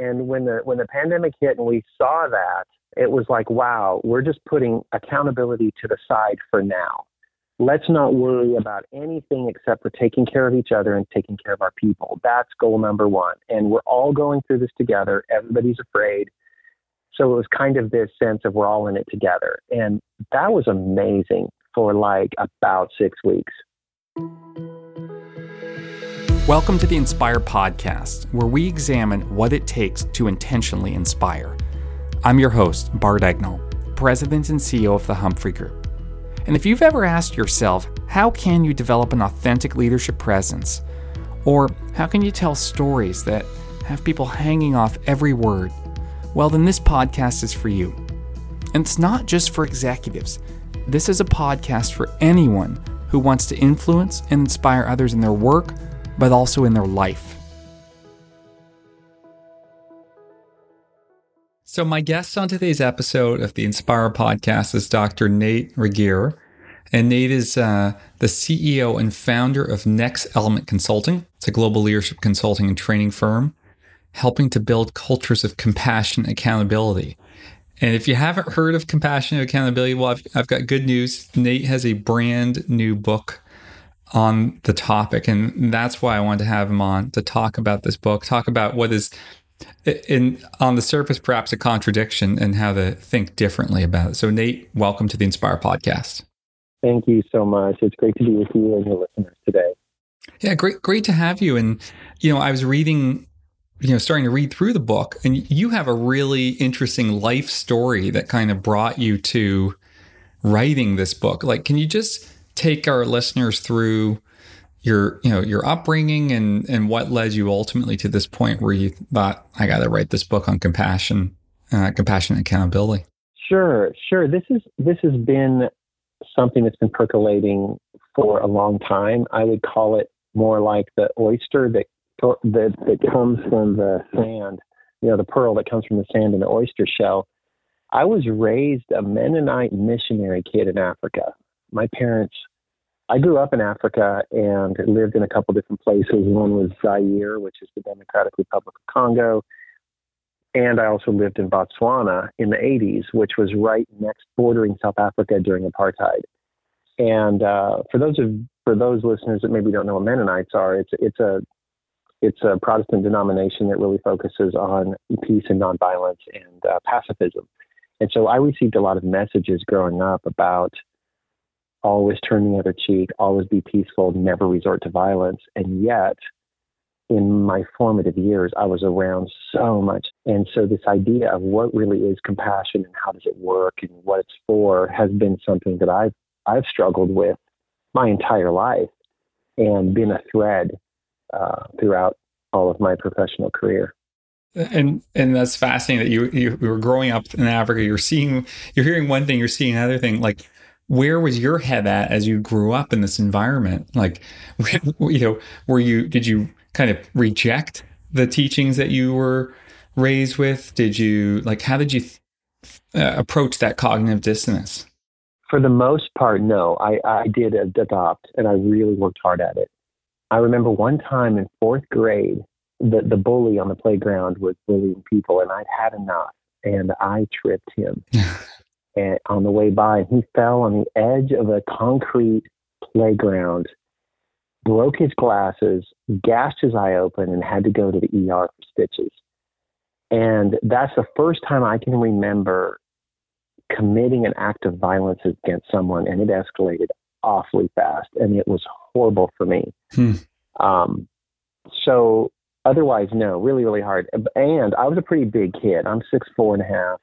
And when the when the pandemic hit and we saw that, it was like, wow, we're just putting accountability to the side for now. Let's not worry about anything except for taking care of each other and taking care of our people. That's goal number one. And we're all going through this together. Everybody's afraid. So it was kind of this sense of we're all in it together. And that was amazing for like about six weeks. Welcome to the Inspire Podcast, where we examine what it takes to intentionally inspire. I'm your host, Bart Egnal, President and CEO of the Humphrey Group. And if you've ever asked yourself, how can you develop an authentic leadership presence? Or how can you tell stories that have people hanging off every word? Well, then this podcast is for you. And it's not just for executives, this is a podcast for anyone who wants to influence and inspire others in their work but also in their life. So, my guest on today's episode of the Inspire podcast is Dr. Nate Regier. And Nate is uh, the CEO and founder of Next Element Consulting. It's a global leadership consulting and training firm helping to build cultures of compassion and accountability. And if you haven't heard of compassion and accountability, well, I've, I've got good news. Nate has a brand new book on the topic. And that's why I wanted to have him on to talk about this book, talk about what is in on the surface perhaps a contradiction and how to think differently about it. So Nate, welcome to the Inspire podcast. Thank you so much. It's great to be with you and your listeners today. Yeah, great great to have you. And you know, I was reading you know, starting to read through the book, and you have a really interesting life story that kind of brought you to writing this book. Like, can you just take our listeners through your you know your upbringing and and what led you ultimately to this point where you thought I got to write this book on compassion, uh, compassion and accountability. Sure, sure. This is this has been something that's been percolating for a long time. I would call it more like the oyster that that, that comes from the sand. You know, the pearl that comes from the sand in the oyster shell. I was raised a Mennonite missionary kid in Africa. My parents I grew up in Africa and lived in a couple different places. One was Zaire, which is the Democratic Republic of Congo. And I also lived in Botswana in the 80s, which was right next bordering South Africa during apartheid. And uh, for those of for those listeners that maybe don't know what Mennonites are, it's it's a it's a Protestant denomination that really focuses on peace and nonviolence and uh, pacifism. And so I received a lot of messages growing up about always turn the other cheek, always be peaceful, never resort to violence. And yet, in my formative years, I was around so much. And so, this idea of what really is compassion and how does it work and what it's for has been something that I've, I've struggled with my entire life and been a thread uh, throughout all of my professional career. And and that's fascinating that you you were growing up in Africa. You're seeing, you're hearing one thing, you're seeing another thing. Like where was your head at as you grew up in this environment? Like, you know, were you, did you kind of reject the teachings that you were raised with? Did you, like, how did you uh, approach that cognitive dissonance? For the most part, no. I, I did adopt and I really worked hard at it. I remember one time in fourth grade, the, the bully on the playground was bullying people and I'd had enough and I tripped him. and on the way by, and he fell on the edge of a concrete playground, broke his glasses, gashed his eye open, and had to go to the ER for stitches. And that's the first time I can remember committing an act of violence against someone, and it escalated awfully fast, and it was horrible for me. Hmm. Um, so otherwise, no, really, really hard. And I was a pretty big kid. I'm six four and a half,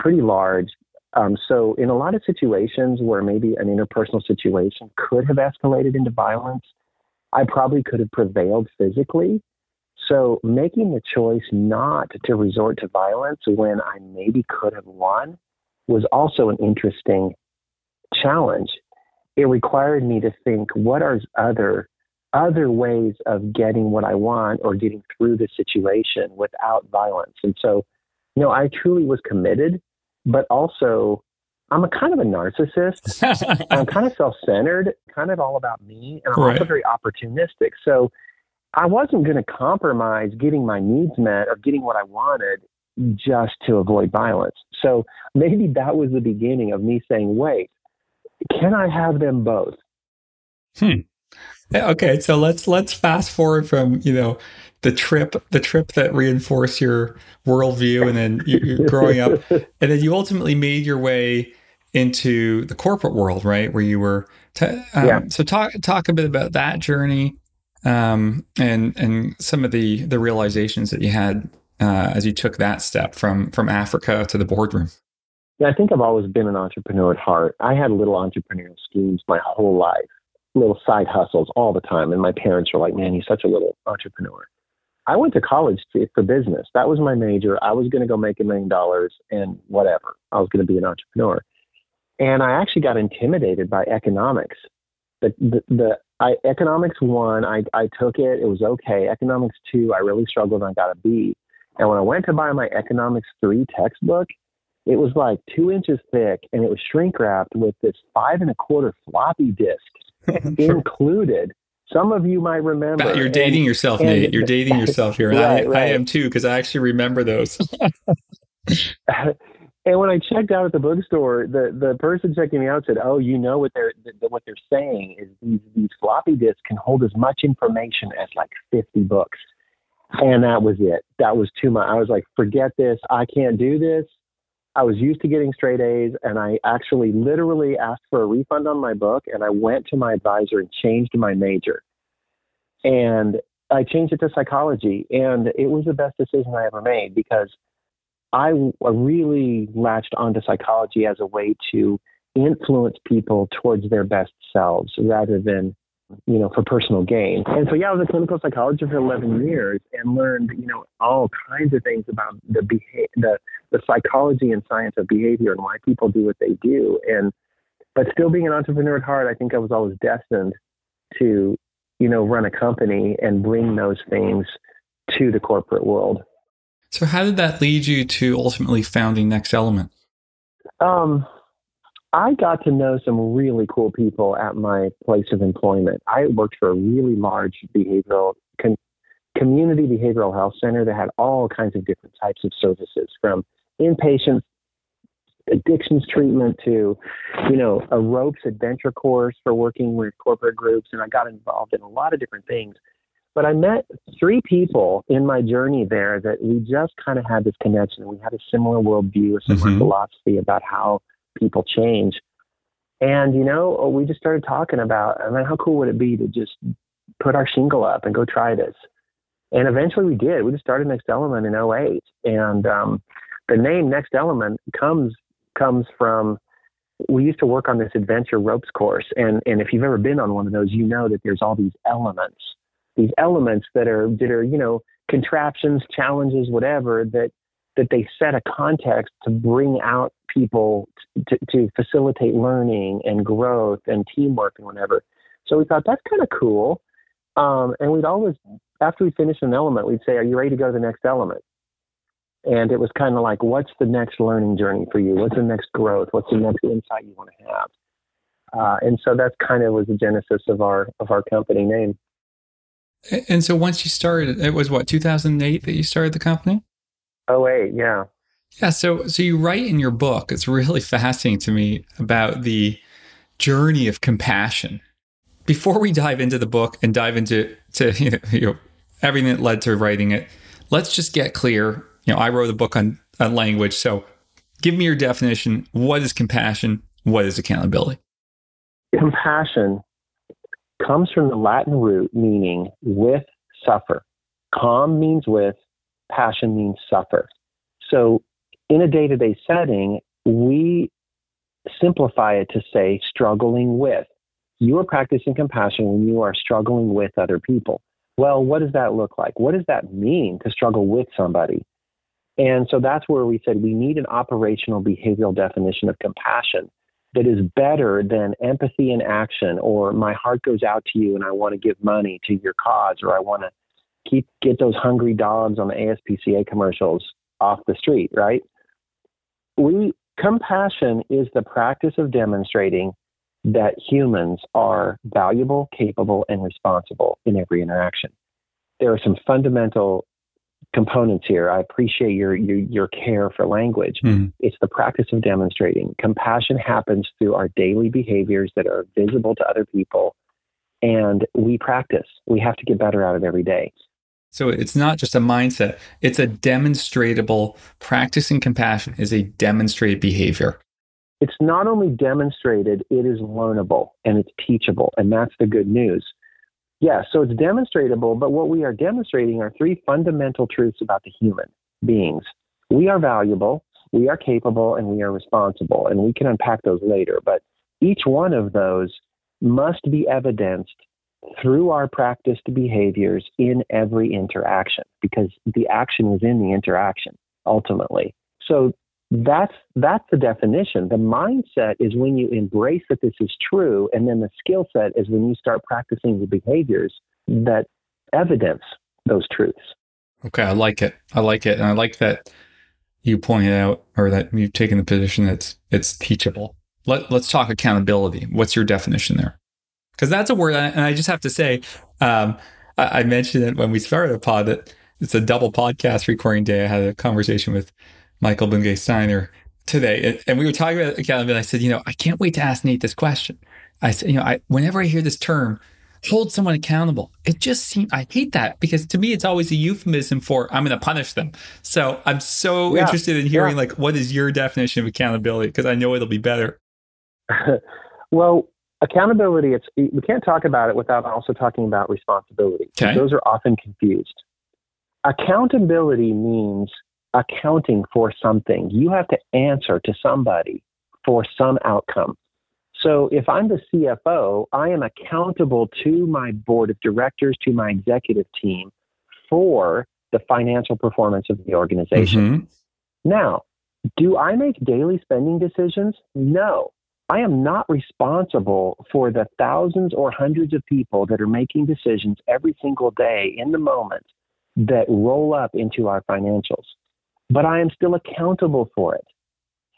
pretty large, um, so, in a lot of situations where maybe an interpersonal situation could have escalated into violence, I probably could have prevailed physically. So, making the choice not to resort to violence when I maybe could have won was also an interesting challenge. It required me to think what are other other ways of getting what I want or getting through the situation without violence. And so, you know, I truly was committed but also I'm a kind of a narcissist. I'm kind of self-centered, kind of all about me, and I'm right. also very opportunistic. So I wasn't going to compromise getting my needs met or getting what I wanted just to avoid violence. So maybe that was the beginning of me saying, wait, can I have them both? Hmm. Okay, so let's let's fast forward from you know the trip the trip that reinforced your worldview, and then you, growing up, and then you ultimately made your way into the corporate world, right? Where you were. T- um, yeah. So talk talk a bit about that journey, um, and and some of the the realizations that you had uh, as you took that step from from Africa to the boardroom. Yeah, I think I've always been an entrepreneur at heart. I had little entrepreneurial schemes my whole life, little side hustles all the time, and my parents were like, "Man, he's such a little entrepreneur." I went to college for business. That was my major. I was going to go make a million dollars and whatever. I was going to be an entrepreneur. And I actually got intimidated by economics. The, the, the I, economics one, I, I took it. It was okay. Economics two, I really struggled and I got a B. And when I went to buy my economics three textbook, it was like two inches thick and it was shrink wrapped with this five and a quarter floppy disk included. Some of you might remember. You're dating and, yourself, and, Nate. You're dating yourself here. right, I, right. I am too, because I actually remember those. and when I checked out at the bookstore, the, the person checking me out said, "Oh, you know what they're the, what they're saying is these these floppy disks can hold as much information as like 50 books." And that was it. That was too much. I was like, "Forget this. I can't do this." I was used to getting straight A's, and I actually literally asked for a refund on my book, and I went to my advisor and changed my major. And I changed it to psychology, and it was the best decision I ever made because I really latched onto psychology as a way to influence people towards their best selves rather than you know, for personal gain. And so, yeah, I was a clinical psychologist for 11 years and learned, you know, all kinds of things about the behavior, the, the psychology and science of behavior and why people do what they do. And, but still being an entrepreneur at heart, I think I was always destined to, you know, run a company and bring those things to the corporate world. So, how did that lead you to ultimately founding Next Element? Um, I got to know some really cool people at my place of employment. I worked for a really large behavioral con- community behavioral health center that had all kinds of different types of services from inpatient addictions treatment to, you know, a ropes adventure course for working with corporate groups. And I got involved in a lot of different things. But I met three people in my journey there that we just kind of had this connection. We had a similar worldview, a similar mm-hmm. philosophy about how people change. And, you know, we just started talking about, I mean, how cool would it be to just put our shingle up and go try this? And eventually we did. We just started Next Element in 08. And um, the name Next Element comes comes from we used to work on this adventure ropes course and and if you've ever been on one of those you know that there's all these elements these elements that are that are you know contraptions challenges whatever that that they set a context to bring out people to, to facilitate learning and growth and teamwork and whatever. So we thought that's kind of cool. Um, and we'd always, after we finished an element, we'd say, Are you ready to go to the next element? And it was kind of like, What's the next learning journey for you? What's the next growth? What's the next insight you want to have? Uh, and so that's kind of was the genesis of our of our company name. And so once you started, it was what 2008 that you started the company. Oh wait, yeah. Yeah, so so you write in your book, it's really fascinating to me about the journey of compassion. Before we dive into the book and dive into to you know, you know everything that led to writing it, let's just get clear. You know, I wrote a book on, on language, so give me your definition. What is compassion? What is accountability? Compassion comes from the Latin root meaning with suffer. Com means with, passion means suffer. So, in a day to day setting, we simplify it to say struggling with. You are practicing compassion when you are struggling with other people. Well, what does that look like? What does that mean to struggle with somebody? And so that's where we said we need an operational behavioral definition of compassion that is better than empathy in action or my heart goes out to you and I want to give money to your cause or I want to keep get those hungry dogs on the ASPCA commercials off the street, right? We compassion is the practice of demonstrating that humans are valuable, capable, and responsible in every interaction. there are some fundamental components here. I appreciate your your, your care for language. Mhm. It's the practice of demonstrating. Compassion happens through our daily behaviors that are visible to other people, and we practice. We have to get better at it every day. So it's not just a mindset, it's a demonstratable practicing compassion is a demonstrated behavior. It's not only demonstrated, it is learnable and it's teachable, and that's the good news. Yeah, so it's demonstratable, but what we are demonstrating are three fundamental truths about the human beings. We are valuable, we are capable, and we are responsible, and we can unpack those later. But each one of those must be evidenced through our practiced behaviors in every interaction because the action is in the interaction ultimately. So that's that's the definition. The mindset is when you embrace that this is true, and then the skill set is when you start practicing the behaviors that evidence those truths. Okay, I like it. I like it. And I like that you pointed out or that you've taken the position that it's, teachable. Let, let's talk accountability. What's your definition there? Because that's a word, and I just have to say, um, I, I mentioned it when we started the pod that it's a double podcast recording day. I had a conversation with Michael Bungay Stanier today, and, we were talking about accountability. And I said, you know, I can't wait to ask Nate this question. I said, you know, I, whenever I hear this term, hold someone accountable, it just seems I hate that because to me it's always a euphemism for I'm going to punish them. So I'm so Yeah, interested in hearing yeah. like what is your definition of accountability because I know it'll be better. well, accountability, it's we can't talk about it without also talking about responsibility. Okay. Those are often confused. Accountability means accounting for something. You have to answer to somebody for some outcome. So if I'm the CFO, I am accountable to my board of directors, to my executive team for the financial performance of the organization. Mhm. Now, do I make daily spending decisions? No. I am not responsible for the thousands or hundreds of people that are making decisions every single day in the moment that roll up into our financials. But I am still accountable for it.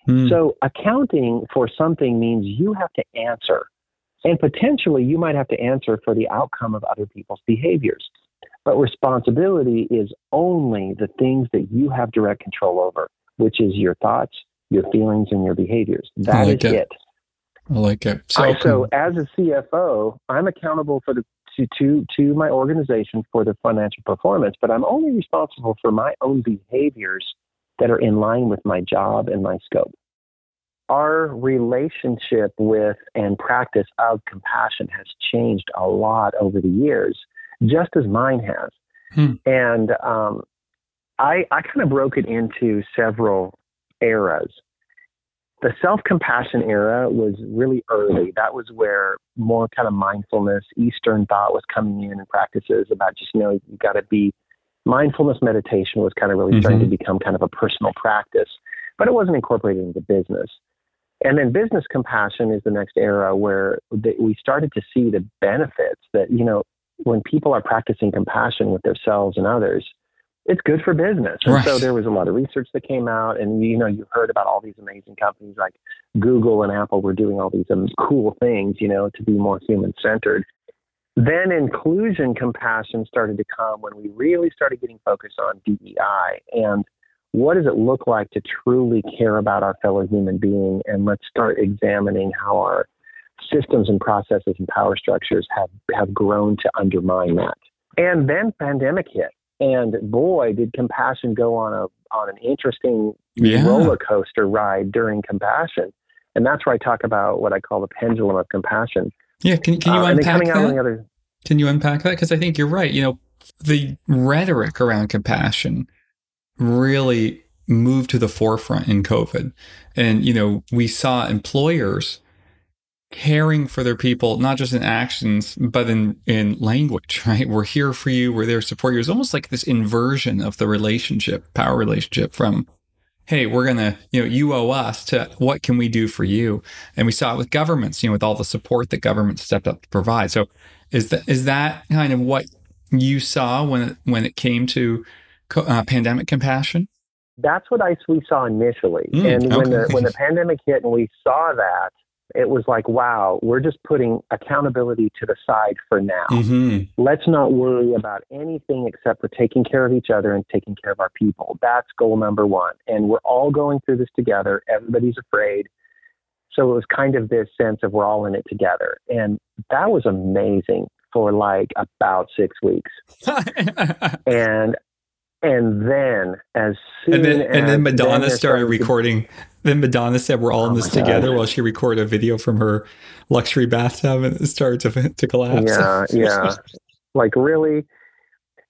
Hmm. So, accounting for something means you have to answer. And potentially, you might have to answer for the outcome of other people's behaviors. But responsibility is only the things that you have direct control over, which is your thoughts, your feelings, and your behaviors. That is like it. it. I like it. So, I, so, as a CFO, I'm accountable for the to, to to my organization for the financial performance, but I'm only responsible for my own behaviors that are in line with my job and my scope. Our relationship with and practice of compassion has changed a lot over the years, just as mine has. Hmm. And um, I, I kind of broke it into several eras. The self compassion era was really early. That was where more kind of mindfulness, Eastern thought was coming in and practices about just, you know, you got to be mindfulness meditation was kind of really starting to become kind of a personal practice, but it wasn't incorporated into business. And then business compassion is the next era where the, we started to see the benefits that, you know, when people are practicing compassion with themselves and others, it's good for business. And so there was a lot of research that came out, and you know, you heard about all these amazing companies like Google and Apple were doing all these um, cool things, you know, to be more human centered. Then inclusion compassion started to come when we really started getting focused on DEI and what does it look like to truly care about our fellow human being? And let's start examining how our systems and processes and power structures have, have grown to undermine that. And then pandemic hit. And boy, did compassion go on a on an interesting Yeah. roller coaster ride during compassion. And that's where I talk about what I call the pendulum of compassion. Yeah, can, can you Uh, unpack coming out on that? the other Can you unpack that? Because I think you're right. You know, the rhetoric around compassion really moved to the forefront in COVID. And, you know, we saw employers caring for their people, not just in actions, but in, in language, right? We're here for you. We're there to support you. It's almost like this inversion of the relationship, power relationship from, hey, we're going to, you know, you owe us to what can we do for you? And we saw it with governments, you know, with all the support that government stepped up to provide. So is that, is that kind of what you saw when it, when it came to uh, pandemic compassion? that's what I we saw initially. Mm, and when the when the pandemic hit and we saw that, it was like, wow, we're just putting accountability to the side for now. Mm-hmm. Let's not worry about anything except for taking care of each other and taking care of our people. That's goal number one. And we're all going through this together. Everybody's afraid. So it was kind of this sense of we're all in it together. And that was amazing for like about six weeks. and and then as soon and then, as and then Madonna then started recording. To, then Madonna said, "We're all oh in this together." While she recorded a video from her luxury bathtub, and it started to to collapse. Yeah, yeah. like really.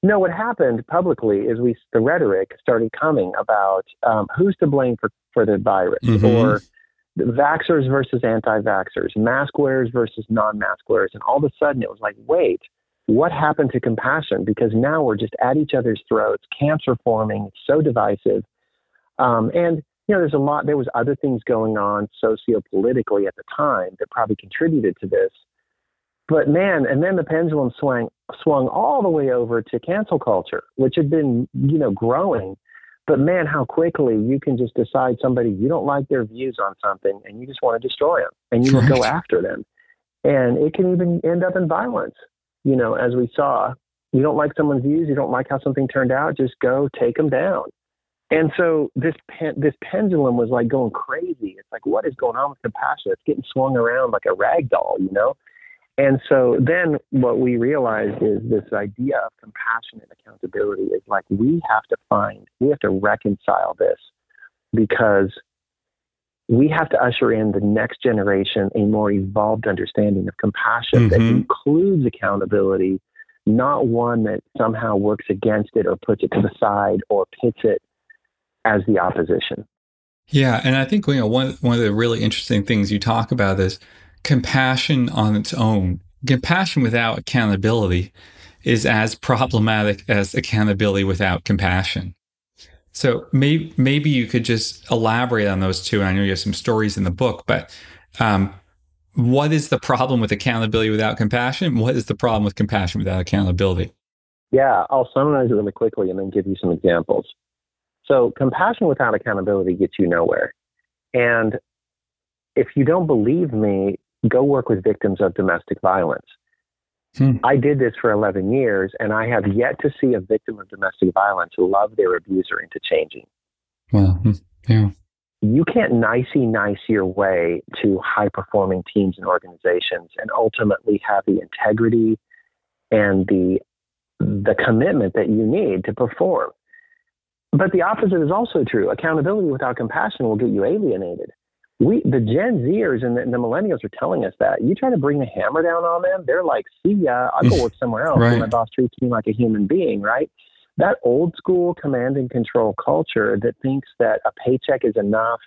No, what happened publicly is we the rhetoric started coming about um, who's to blame for for the virus, mm-hmm. or vaxxers versus anti-vaxxers, mask wearers versus non-mask wearers, and all of a sudden it was like, wait, what happened to compassion? Because now we're just at each other's throats. Camps are forming. It's so divisive. Um, and you know, there's a lot. There was other things going on socio-politically at the time that probably contributed to this. But man, and then the pendulum swung swung all the way over to cancel culture, which had been you know growing. But man, how quickly you can just decide somebody you don't like their views on something, and you just want to destroy them, and you right. just go after them, and it can even end up in violence you know, as we saw, you don't like someone's views, you don't like how something turned out, just go take them down. And so this pen, this pendulum was like going crazy. It's like, what is going on with compassion? It's getting swung around like a rag doll, you know? And so then what we realized is this idea of compassion and accountability is like we have to find, we have to reconcile this because we have to usher in the next generation a more evolved understanding of compassion mm-hmm. that includes accountability, not one that somehow works against it or puts it to the side or pits it as the opposition. Yeah, and I think you know one one of the really interesting things you talk about is compassion on its own. Compassion without accountability is as problematic as accountability without compassion. So maybe maybe you could just elaborate on those two. And I know you have some stories in the book, but um, what is the problem with accountability without compassion? What is the problem with compassion without accountability? Yeah, I'll summarize it really quickly and then give you some examples. So, compassion without accountability gets you nowhere. And if you don't believe me, go work with victims of domestic violence. Hmm. I did this for 11 years, and I have yet to see a victim of domestic violence love their abuser into changing. Well, hmm. yeah. You can't nicey nice your way to high performing teams and organizations and ultimately have the integrity and the the commitment that you need to perform. But the opposite is also true. Accountability without compassion will get you alienated we the Gen Zers and the, and the, millennials are telling us that you try to bring the hammer down on them, they're like, "See ya, I'll go work somewhere else." right. My boss treats me like a human being, right? That old school command and control culture that thinks that a paycheck is enough,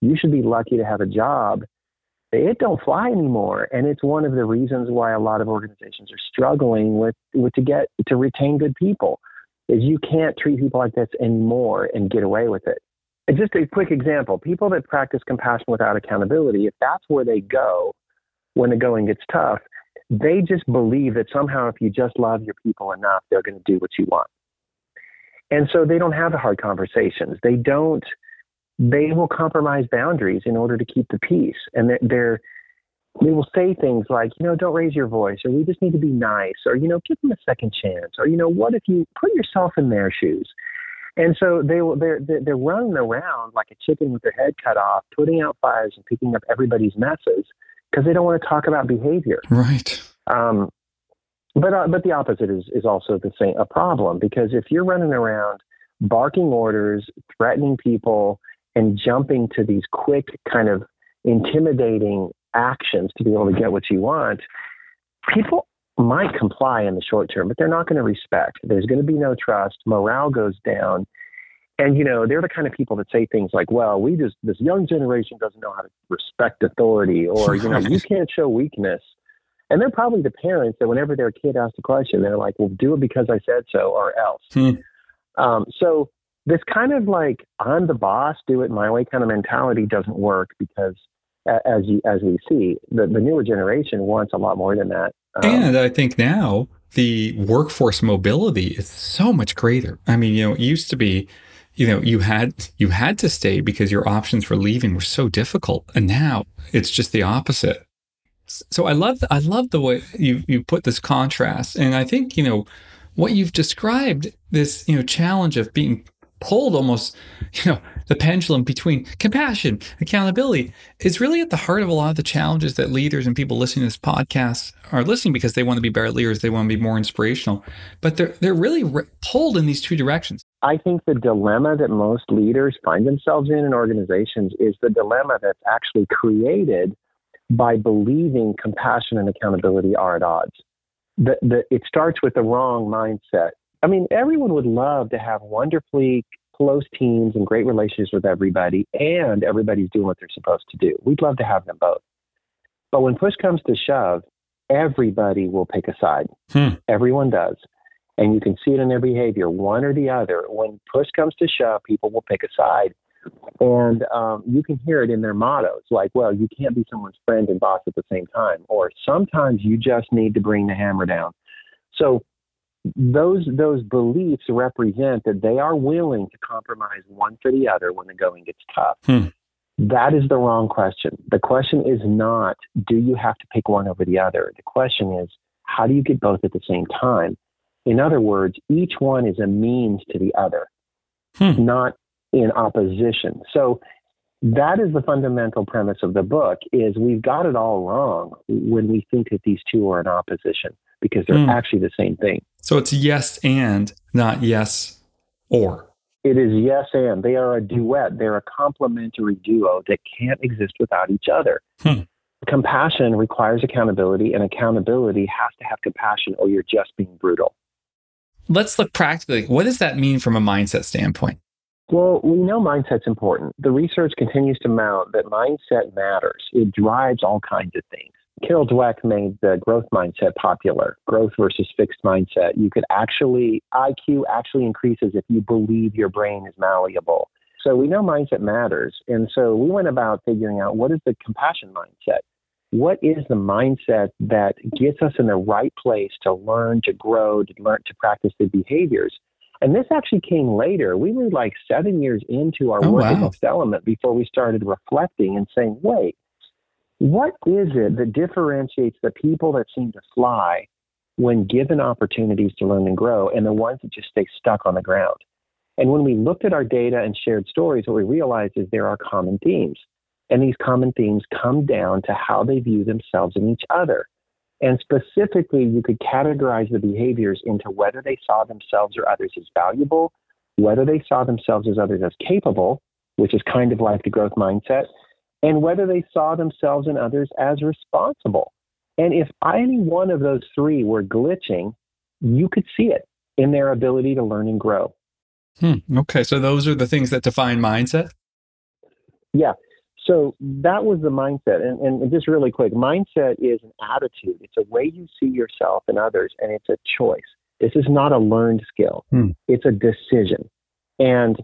you should be lucky to have a job. It don't fly anymore, and it's one of the reasons why a lot of organizations are struggling with, with to get to retain good people. Is you can't treat people like this anymore and get away with it. And just a quick example people that practice compassion without accountability, if that's where they go when the going gets tough, they just believe that somehow if you just love your people enough, they're going to do what you want. And so they don't have the hard conversations. They don't, they will compromise boundaries in order to keep the peace. And they're, they're they will say things like, you know, don't raise your voice, or we just need to be nice, or, you know, give them a second chance, or, you know, what if you put yourself in their shoes? And so they they're they're running around like a chicken with their head cut off, putting out fires and picking up everybody's messes because they don't want to talk about behavior. Right. Um, but uh, but the opposite is is also the same a problem because if you're running around barking orders, threatening people, and jumping to these quick kind of intimidating actions to be able to get what you want, people might comply in the short term, but they're not going to respect. There's going to be no trust. Morale goes down. And, you know, they're the kind of people that say things like, well, we just, this young generation doesn't know how to respect authority, or, you know, you can't show weakness. And they're probably the parents that whenever their kid asks a question, they're like, well, do it because I said so or else. Hmm. Um, so this kind of like, I'm the boss, do it my way kind of mentality doesn't work because as you, as we see, the, the newer generation wants a lot more than that. Um, and I think now the workforce mobility is so much greater. I mean, you know, it used to be you know, you had you had to stay because your options for leaving were so difficult. And now it's just the opposite. So I love I love the way you you put this contrast. And I think, you know, what you've described, this, you know, challenge of being pulled almost, you know, the pendulum between compassion, accountability is really at the heart of a lot of the challenges that leaders and people listening to this podcast are listening because they want to be better leaders, they want to be more inspirational, but they're they're really re- pulled in these two directions. I think the dilemma that most leaders find themselves in in organizations is the dilemma that's actually created by believing compassion and accountability are at odds. The, the, it starts with the wrong mindset. I mean, everyone would love to have wonderfully close teams and great relationships with everybody, and everybody's doing what they're supposed to do. We'd love to have them both. But when push comes to shove, everybody will pick a side. Hmm. Everyone does. And you can see it in their behavior, one or the other. When push comes to shove, people will pick a side. And um, you can hear it in their mottos like, well, you can't be someone's friend and boss at the same time. Or sometimes you just need to bring the hammer down. So those those beliefs represent that they are willing to compromise one for the other when the going gets tough. Hmm. That is the wrong question. The question is not do you have to pick one over the other. The question is how do you get both at the same time? In other words, each one is a means to the other, hmm. not in opposition. So that is the fundamental premise of the book is we've got it all wrong when we think that these two are in opposition because they're mm. actually the same thing. So it's yes and not yes or. It is yes and. They are a duet. They're a complementary duo that can't exist without each other. Hmm. Compassion requires accountability, and accountability has to have compassion, or you're just being brutal. Let's look practically. What does that mean from a mindset standpoint? Well, we know mindset's important. The research continues to mount that mindset matters. It drives all kinds of things. Carol Dweck made the growth mindset popular, growth versus fixed mindset. You could actually, IQ actually increases if you believe your brain is malleable. So we know mindset matters. And so we went about figuring out what is the compassion mindset? What is the mindset that gets us in the right place to learn, to grow, to learn, to practice the behaviors? And this actually came later. We were like seven years into our oh, work wow. at Element before we started reflecting and saying, wait, what is it that differentiates the people that seem to fly when given opportunities to learn and grow and the ones that just stay stuck on the ground? And when we looked at our data and shared stories, what we realized is there are common themes. And these common themes come down to how they view themselves and each other. And specifically, you could categorize the behaviors into whether they saw themselves or others as valuable, whether they saw themselves as others as capable, which is kind of like the growth mindset, and whether they saw themselves and others as responsible. And if any one of those three were glitching, you could see it in their ability to learn and grow. Hmm. Okay. So those are the things that define mindset? Yeah. So that was the mindset. And, and just really quick mindset is an attitude, it's a way you see yourself and others, and it's a choice. This is not a learned skill, hmm. it's a decision. And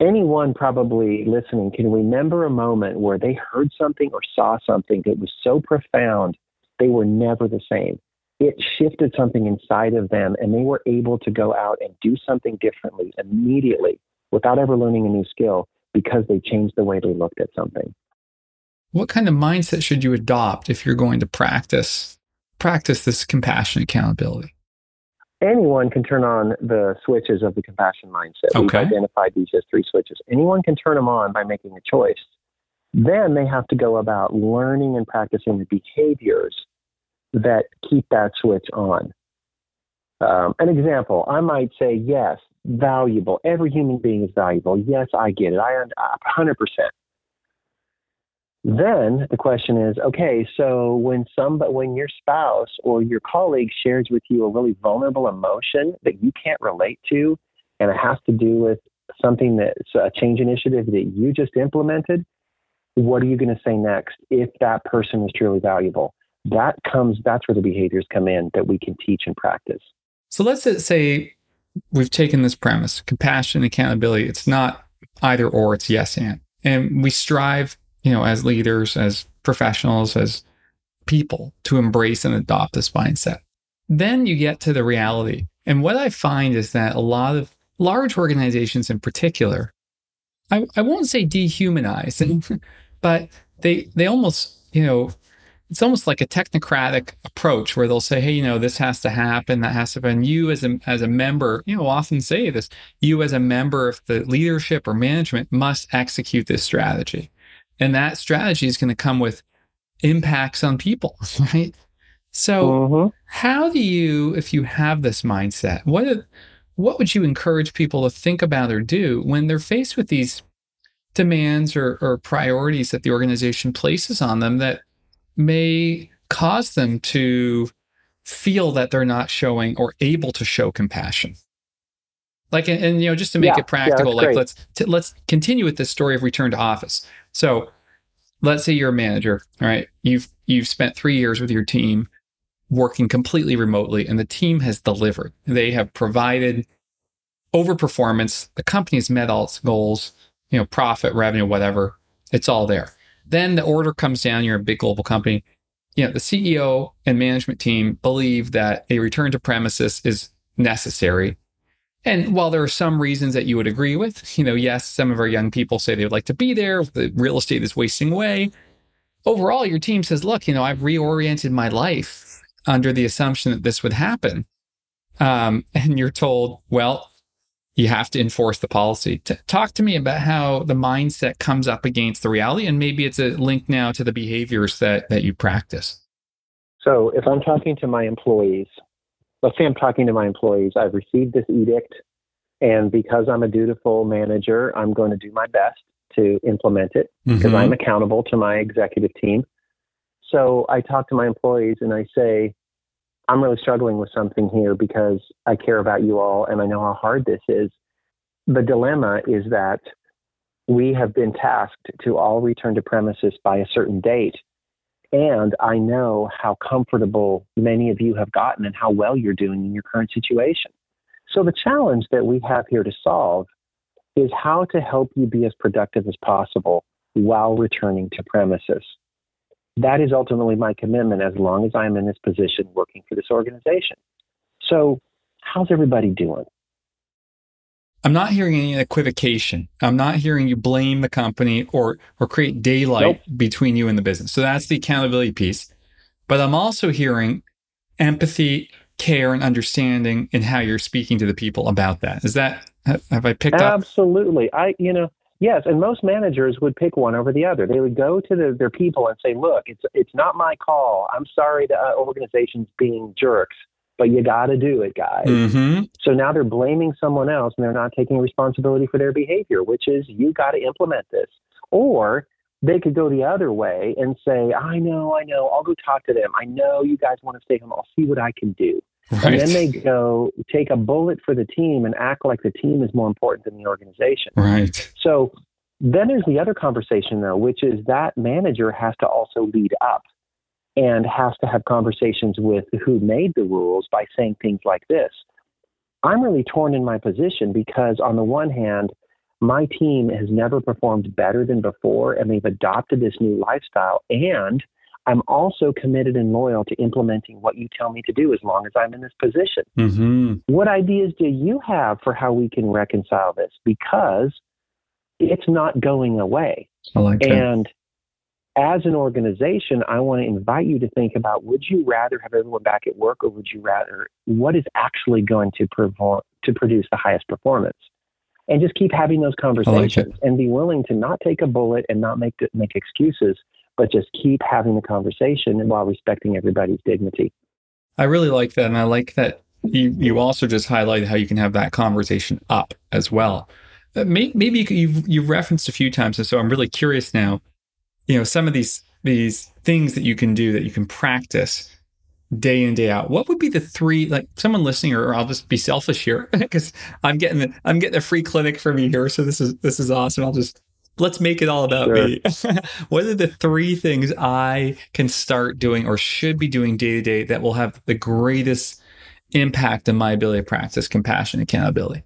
anyone probably listening can remember a moment where they heard something or saw something that was so profound, they were never the same. It shifted something inside of them, and they were able to go out and do something differently immediately without ever learning a new skill because they changed the way they looked at something. What kind of mindset should you adopt if you're going to practice practice this compassion accountability? Anyone can turn on the switches of the compassion mindset. Okay. We've identified these as three switches. Anyone can turn them on by making a choice. Then they have to go about learning and practicing the behaviors that keep that switch on. Um, an example, I might say, yes, valuable. Every human being is valuable. Yes, I get it. I 100%. Then the question is, okay, so when some, but when your spouse or your colleague shares with you a really vulnerable emotion that you can't relate to, and it has to do with something that's a change initiative that you just implemented, what are you going to say next if that person is truly valuable? That comes, that's where the behaviors come in that we can teach and practice. So let's say we've taken this premise compassion, accountability. It's not either or, it's yes and. And we strive, you know, as leaders, as professionals, as people to embrace and adopt this mindset. Then you get to the reality. And what I find is that a lot of large organizations in particular, I, I won't say dehumanize, but they they almost, you know, it's almost like a technocratic approach where they'll say, hey, you know, this has to happen, that has to happen. You as a as a member, you know, often say this, you as a member of the leadership or management must execute this strategy. And that strategy is going to come with impacts on people, right? So mm-hmm. how do you, if you have this mindset, what what would you encourage people to think about or do when they're faced with these demands or, or priorities that the organization places on them that may cause them to feel that they're not showing or able to show compassion. Like and, and you know just to make yeah, it practical yeah, like let's t- let's continue with this story of return to office. So let's say you're a manager right? You've you've spent three years with your team working completely remotely and the team has delivered. They have provided overperformance. The company has met all its goals you know profit revenue whatever. It's all there then the order comes down, you're a big global company. You know, the CEO and management team believe that a return to premises is necessary. And while there are some reasons that you would agree with, you know, yes, some of our young people say they would like to be there, the real estate is wasting away. Overall, your team says, look, you know, I've reoriented my life under the assumption that this would happen. Um, and you're told, well, you have to enforce the policy. T- talk to me about how the mindset comes up against the reality, and maybe it's a link now to the behaviors that that you practice. So, if I'm talking to my employees, let's say I'm talking to my employees, I've received this edict, and because I'm a dutiful manager, I'm going to do my best to implement it because mm-hmm. I'm accountable to my executive team. So, I talk to my employees and I say, I'm really struggling with something here because I care about you all and I know how hard this is. The dilemma is that we have been tasked to all return to premises by a certain date. And I know how comfortable many of you have gotten and how well you're doing in your current situation. So the challenge that we have here to solve is how to help you be as productive as possible while returning to premises that is ultimately my commitment as long as I'm in this position working for this organization. So, how's everybody doing? I'm not hearing any equivocation. I'm not hearing you blame the company or or create daylight nope. between you and the business. So that's the accountability piece. But I'm also hearing empathy, care, and understanding in how you're speaking to the people about that. Is that have I picked Absolutely. up? Absolutely. I you know Yes, and most managers would pick one over the other. They would go to the, their people and say, "Look, it's it's not my call. I'm sorry the uh, organizations being jerks, but you got to do it, guys." Mm-hmm. So now they're blaming someone else, and they're not taking responsibility for their behavior, which is you got to implement this. Or they could go the other way and say, "I know, I know. I'll go talk to them. I know you guys want to stay home. I'll see what I can do." Right. And then they go take a bullet for the team and act like the team is more important than the organization. Right. So then there's the other conversation, though, which is that manager has to also lead up and has to have conversations with who made the rules by saying things like this. I'm really torn in my position because, on the one hand, my team has never performed better than before, and they've adopted this new lifestyle. And I'm also committed and loyal to implementing what you tell me to do as long as I'm in this position. Mm-hmm. What ideas do you have for how we can reconcile this? Because it's not going away. I like and as an organization, I want to invite you to think about would you rather have everyone back at work or would you rather what is actually going to, perform, to produce the highest performance? And just keep having those conversations like and be willing to not take a bullet and not make, make excuses but just keep having the conversation while respecting everybody's dignity. I really like that. And I like that you, you also just highlighted how you can have that conversation up as well. Uh, maybe you've, you've referenced a few times. And so I'm really curious now, you know, some of these, these things that you can do that you can practice day in day out what would be the three like someone listening or, or i'll just be selfish here because i'm getting the i'm getting a free clinic from you here so this is this is awesome i'll just let's make it all about sure. me. what are the three things I can start doing or should be doing day to day that will have the greatest impact on my ability to practice compassion and accountability?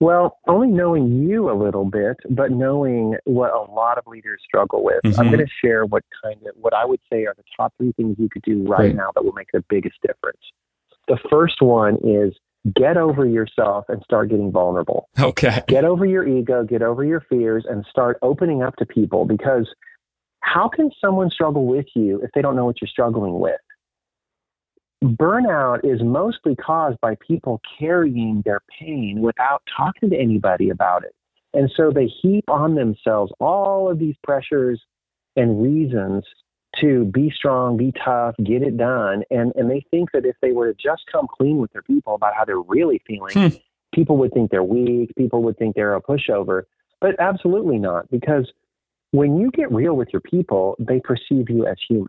Well, only knowing you a little bit, but knowing what a lot of leaders struggle with, mm-hmm. I'm going to share what kind of what I would say are the top three things you could do right Great. now that will make the biggest difference. The first one is get over yourself and start getting vulnerable. Okay. Get over your ego, get over your fears, and start opening up to people because how can someone struggle with you if they don't know what you're struggling with? Burnout is mostly caused by people carrying their pain without talking to anybody about it. And so they heap on themselves all of these pressures and reasons to be strong, be tough, get it done. And, and they think that if they were to just come clean with their people about how they're really feeling, hmm. people would think they're weak, people would think they're a pushover. But absolutely not, because when you get real with your people, they perceive you as human.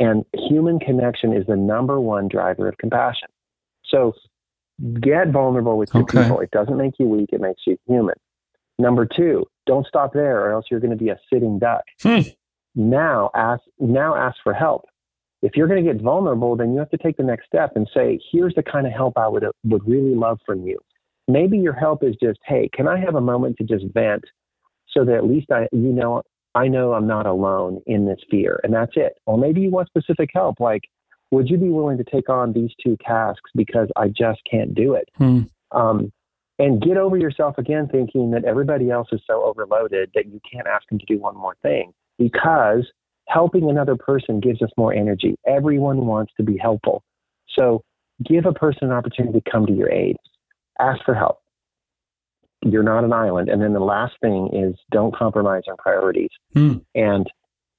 And human connection is the number one driver of compassion. So get vulnerable with your okay. people. It doesn't make you weak, it makes you human. Number two, don't stop there or else you're going to be a sitting duck. Hmm. Now ask now ask for help. If you're going to get vulnerable, then you have to take the next step and say, here's the kind of help I would would really love from you. Maybe your help is just, hey, can I have a moment to just vent so that at least I you know I know I'm not alone in this fear, and that's it. Or maybe you want specific help, like, would you be willing to take on these two tasks because I just can't do it? Hmm. Um, and get over yourself again, thinking that everybody else is so overloaded that you can't ask them to do one more thing because helping another person gives us more energy. Everyone wants to be helpful. So give a person an opportunity to come to your aid. Ask for help you're not an island. And then the last thing is don't compromise on priorities. Hmm. And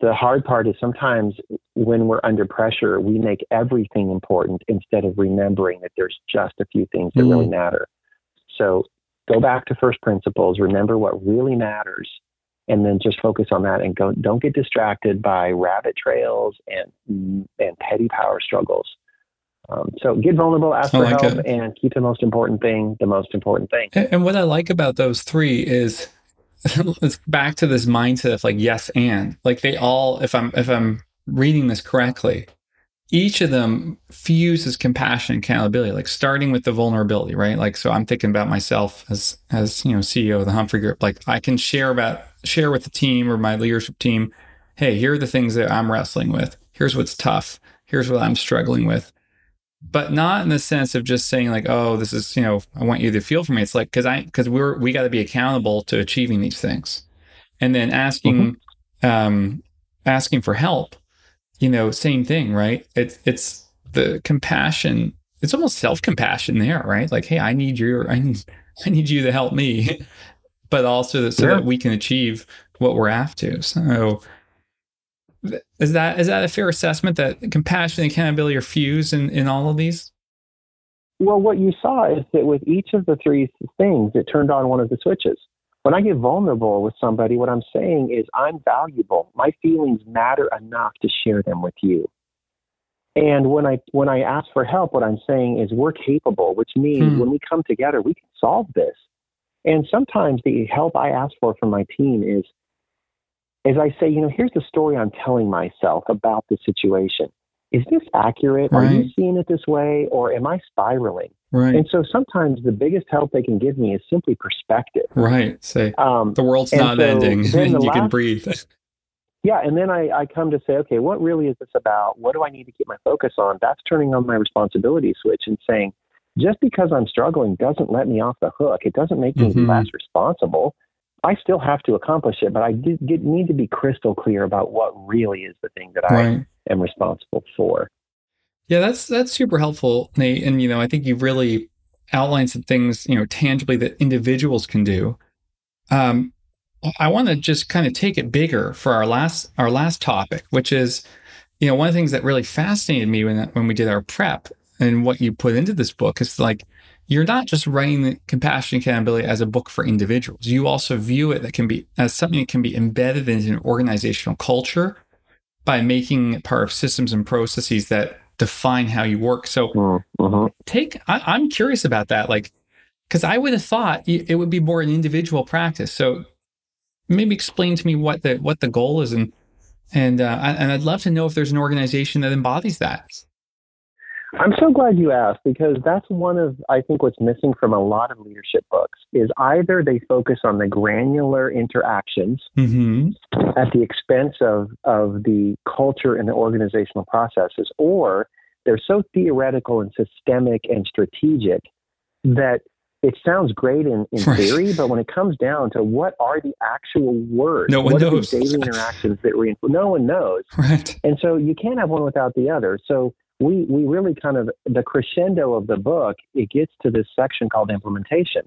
the hard part is sometimes when we're under pressure, we make everything important instead of remembering that there's just a few things that really hmm. matter. So go back to first principles, remember what really matters, and then just focus on that and go, don't get distracted by rabbit trails and, and petty power struggles. Um, so get vulnerable, ask for like help, it. and keep the most important thing the most important thing. And, and what I like about those three is it's back to this mindset of like yes and like they all if I'm if I'm reading this correctly, each of them fuses compassion and accountability, like starting with the vulnerability, right? Like, so I'm thinking about myself as, as, you know, CEO of the Humphrey Group. Like I can share about, share with the team or my leadership team, Hey, here are the things that I'm wrestling with. Here's what's tough. Here's what I'm struggling with but not in the sense of just saying like, oh, this is, you know, I want you to feel for me. It's like, cause I, cause we're, we got to be accountable to achieving these things. And then asking, mm-hmm. um, asking for help, you know, same thing, right? It's, it's the compassion. It's almost self-compassion there, right? Like, Hey, I need your, I need, I need you to help me, but also so yeah. that we can achieve what we're after. So, is that is that a fair assessment that compassion and accountability are fused in, in all of these? Well, what you saw is that with each of the three things, it turned on one of the switches. When I get vulnerable with somebody, what I'm saying is I'm valuable. My feelings matter enough to share them with you. And when I when I ask for help, what I'm saying is we're capable, which means hmm. when we come together, we can solve this. And sometimes the help I ask for from my team is as I say, you know, here's the story I'm telling myself about the situation. Is this accurate? Right. Are you seeing it this way? Or am I spiraling? Right. And so sometimes the biggest help they can give me is simply perspective. Right. Say, um, the world's not so ending and you last, can breathe. yeah. And then I, I come to say, okay, what really is this about? What do I need to keep my focus on? That's turning on my responsibility switch and saying, just because I'm struggling doesn't let me off the hook. It doesn't make me mm-hmm. less responsible. I still have to accomplish it, but I did, did, need to be crystal clear about what really is the thing that right. I am responsible for. Yeah, that's that's super helpful, Nate. And you know, I think you've really outlined some things, you know, tangibly that individuals can do. Um, I want to just kind of take it bigger for our last our last topic, which is, you know, one of the things that really fascinated me when when we did our prep and what you put into this book is like you're not just writing compassion and accountability as a book for individuals. You also view it that can be as something that can be embedded into an organizational culture by making it part of systems and processes that define how you work. So mm-hmm. take, I, am curious about that. Like, cause I would have thought it would be more an individual practice. So maybe explain to me what the, what the goal is. And, and, uh, and I'd love to know if there's an organization that embodies that. I'm so glad you asked because that's one of I think what's missing from a lot of leadership books is either they focus on the granular interactions mm-hmm. at the expense of of the culture and the organizational processes, or they're so theoretical and systemic and strategic that it sounds great in, in theory, but when it comes down to what are the actual words, No one what knows. are the daily interactions that reinforce, no one knows. Right. And so you can't have one without the other. So we, we really kind of, the crescendo of the book, it gets to this section called implementation.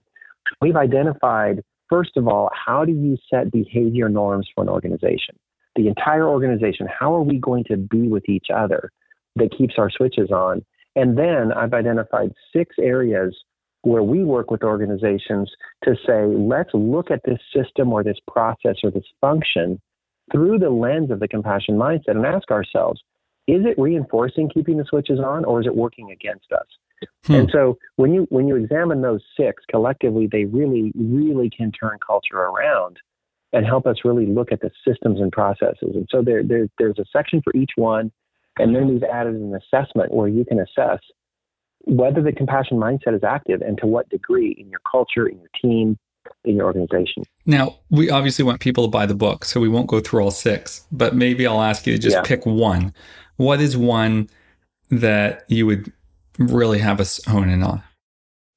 We've identified, first of all, how do you set behavior norms for an organization? The entire organization, how are we going to be with each other that keeps our switches on? And then I've identified six areas where we work with organizations to say, let's look at this system or this process or this function through the lens of the compassion mindset and ask ourselves, is it reinforcing keeping the switches on or is it working against us? Hmm. And so when you when you examine those six collectively, they really, really can turn culture around and help us really look at the systems and processes. And so there, there there's a section for each one, and then we've added an assessment where you can assess whether the compassion mindset is active and to what degree in your culture, in your team, in your organization. Now, we obviously want people to buy the book, so we won't go through all six, but maybe I'll ask you to just Yeah. pick one. What is one that you would really have us hone in on?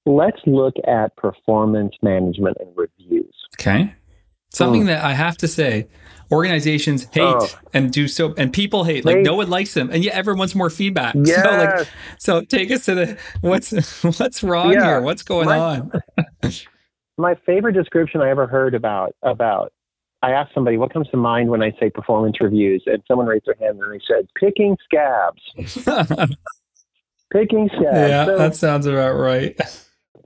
Let's look at performance management and reviews. Okay. Something Oh. that I have to say, organizations hate Oh. and do so, and people hate. Like Hate. no one likes them, and yet everyone wants more feedback. So, like, Yes. so take us to the what's what's wrong Yeah. here? What's going My- on? my favorite description I ever heard about about I asked somebody what comes to mind when I say performance reviews, and someone raised their hand and they said picking scabs. Picking scabs. yeah, So that sounds about right.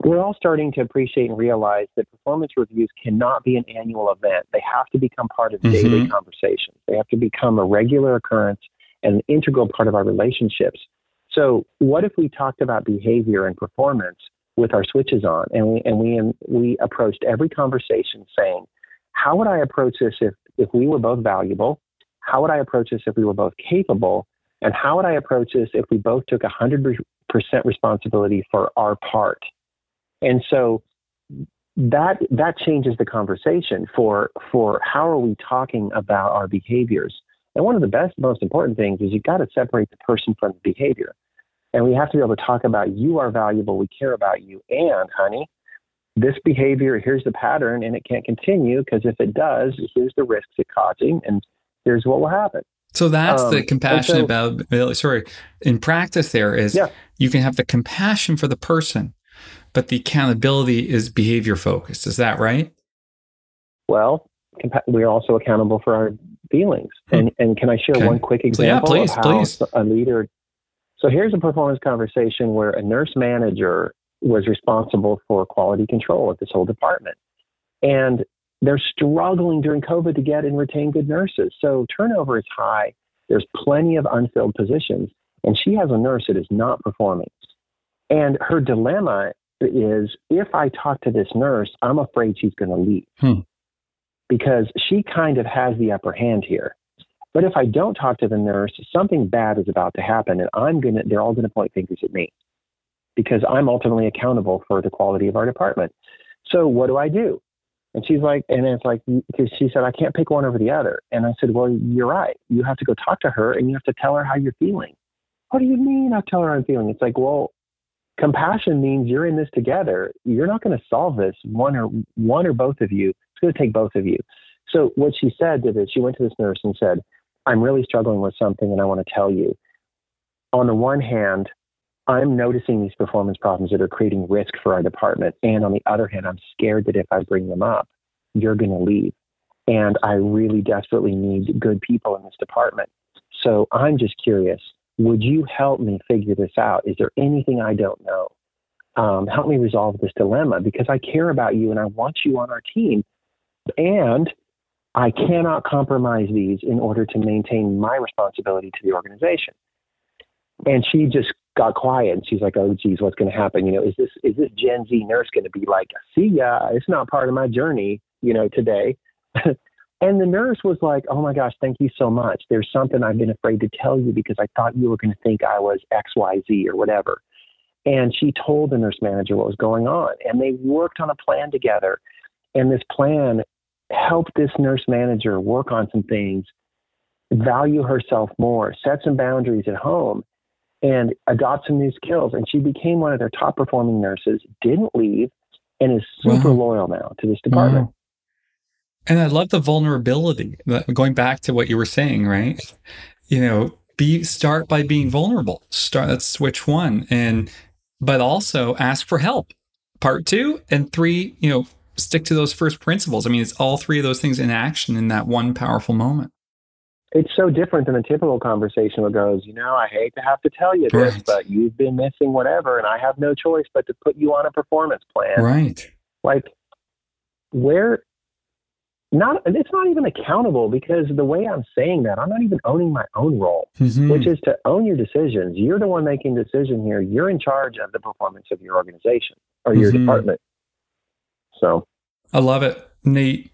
we're all starting to appreciate and realize that performance reviews cannot be an annual event. They have to become part of daily Mhm. conversations. They have to become a regular occurrence and an integral part of our relationships. So, what if we talked about behavior and performance with our switches on, and we and we we approached every conversation saying, "How would I approach this if if we were both valuable? How would I approach this if we were both capable? And how would I approach this if we both took 100% responsibility for our part?" And so that that changes the conversation for for how are we talking about our behaviors. And one of the best, most important things is you've got to separate the person from the behavior. And we have to be able to talk about you are valuable, we care about you, and honey, this behavior, here's the pattern, and it can't continue because if it does, here's the risks it's causing, and here's what will happen. So that's Um, the compassion so- about sorry. In practice there is Yeah. you can have the compassion for the person, but the accountability is behavior focused. Is that right? Well, we're also accountable for our feelings. Hmm. And and can I share Okay. one quick yeah, example please, of how please. a leader? So here's a performance conversation where a nurse manager was responsible for quality control at this whole department, and they're struggling during COVID to get and retain good nurses. So turnover is high. There's plenty of unfilled positions, and she has a nurse that is not performing. And her dilemma is if I talk to this nurse, I'm afraid she's going to leave Hmm. because she kind of has the upper hand here. But if I don't talk to the nurse, something bad is about to happen, and I'm gonna they're all gonna point fingers at me because I'm ultimately accountable for the quality of our department. So what do I do? And she's like, and it's like, because she said, I can't pick one over the other. And I said, well, you're right. You have to go talk to her and you have to tell her how you're feeling. What do you mean I tell her I'm feeling? It's like, well, compassion means you're in this together. You're not going to solve this one or one or both of you. It's going to take both of you. So what she said did is she went to this nurse and said, I'm really struggling with something and I want to tell you. On the one hand, I'm noticing these performance problems that are creating risk for our department. And on the other hand, I'm scared that if I bring them up, you're going to leave. And I really desperately need good people in this department. So I'm just curious would you help me figure this out? Is there anything I don't know? Um, help me resolve this dilemma because I care about you and I want you on our team. And I cannot compromise these in order to maintain my responsibility to the organization. And she just got quiet and she's like, Oh geez, what's gonna happen? You know, is this is this Gen Z nurse gonna be like, see ya, it's not part of my journey, you know, today. and the nurse was like, Oh my gosh, thank you so much. There's something I've been afraid to tell you because I thought you were gonna think I was XYZ or whatever. And she told the nurse manager what was going on. And they worked on a plan together. And this plan helped this nurse manager work on some things, value herself more, set some boundaries at home. And adopt some new skills. And she became one of their top performing nurses, didn't leave, and is super wow. loyal now to this department. Wow. And I love the vulnerability. Going back to what you were saying, right? You know, be start by being vulnerable. Start that's switch one. And but also ask for help. Part two. And three, you know, stick to those first principles. I mean, it's all three of those things in action in that one powerful moment. It's so different than a typical conversation where goes, you know, I hate to have to tell you this, right. but you've been missing whatever, and I have no choice but to put you on a performance plan. Right. Like, where not it's not even accountable because the way I'm saying that, I'm not even owning my own role, mm-hmm. which is to own your decisions. You're the one making decision here. You're in charge of the performance of your organization or your mm-hmm. department. So I love it. Nate,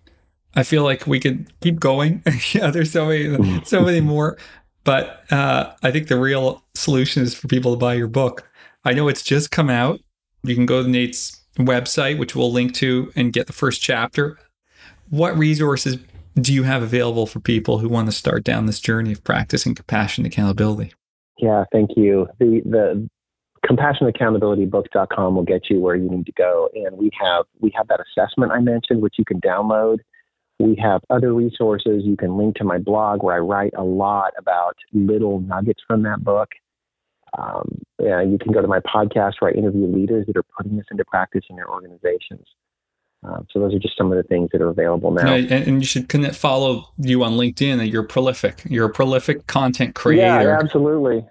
I feel like we could keep going. yeah, there's so many so many more. But uh, I think the real solution is for people to buy your book. I know it's just come out. You can go to Nate's website, which we'll link to, and get the first chapter. What resources do you have available for people who want to start down this journey of practicing compassion accountability? Yeah, thank you. The the compassionaccountabilitybook.com will get you where you need to go. And we have we have that assessment I mentioned, which you can download. We have other resources. You can link to my blog where I write a lot about little nuggets from that book. Um, yeah, you can go to my podcast where I interview leaders that are putting this into practice in their organizations. Um, so those are just some of the things that are available now. Yeah, and, and, you should connect, follow you on LinkedIn. You're prolific. You're a prolific content creator. Yeah, absolutely.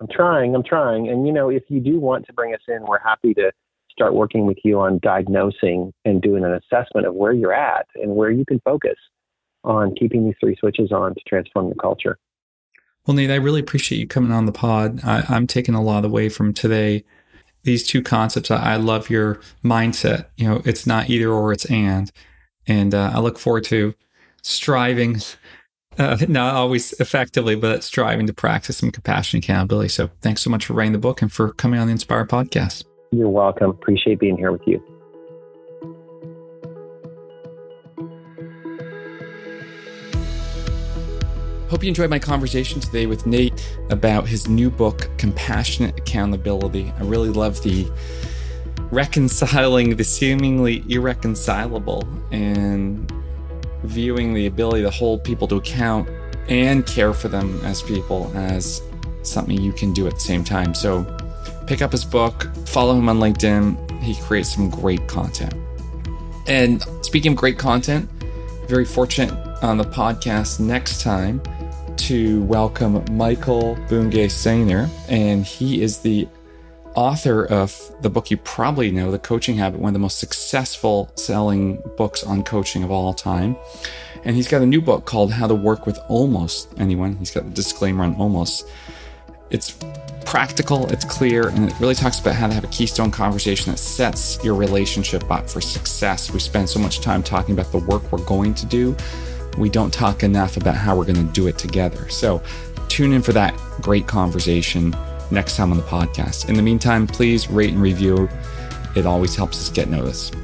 I'm trying. I'm trying. And you know, if you do want to bring us in, we're happy to start working with you on diagnosing and doing an assessment of where you're at and where you can focus on keeping these three switches on to transform your culture. Well, Nate, I really appreciate you coming on the pod. I, am taking a lot away from today. These two concepts. I, I, love your mindset. You know, it's not either or, it's and. And uh, I look forward to striving uh, not always effectively, but striving to practice some compassion and accountability. So thanks so much for writing the book and for coming on the Inspire podcast. You're welcome. Appreciate being here with you. Hope you enjoyed my conversation today with Nate about his new book, Compassionate Accountability. I really love the reconciling the seemingly irreconcilable and viewing the ability to hold people to account and care for them as people as something you can do at the same time. So pick up his book, follow him on LinkedIn. He creates some great content. And speaking of great content, very fortunate on the podcast next time to welcome Michael Bungay Stanier, and he is the author of the book you probably know, The Coaching Habit, one of the most successful selling books on coaching of all time. And he's got a new book called How to Work with Almost Anyone. He's got a disclaimer on almost. It's practical, it's clear, and it really talks about how to have a keystone conversation that sets your relationship up for success. We spend so much time talking about the work we're going to do. We don't talk enough about how we're going to do it together. So tune in for that great conversation next time on the podcast. In the meantime, please rate and review. It always helps us get noticed.